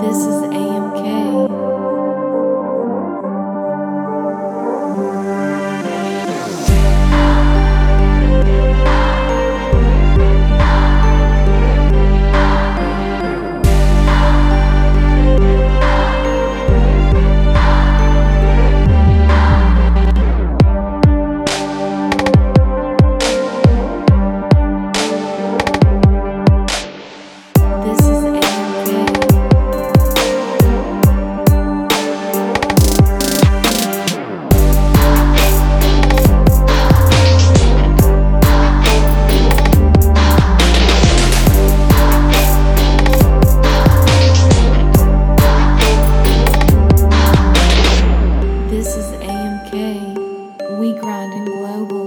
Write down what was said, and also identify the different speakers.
Speaker 1: This is a okay. We grinding and global.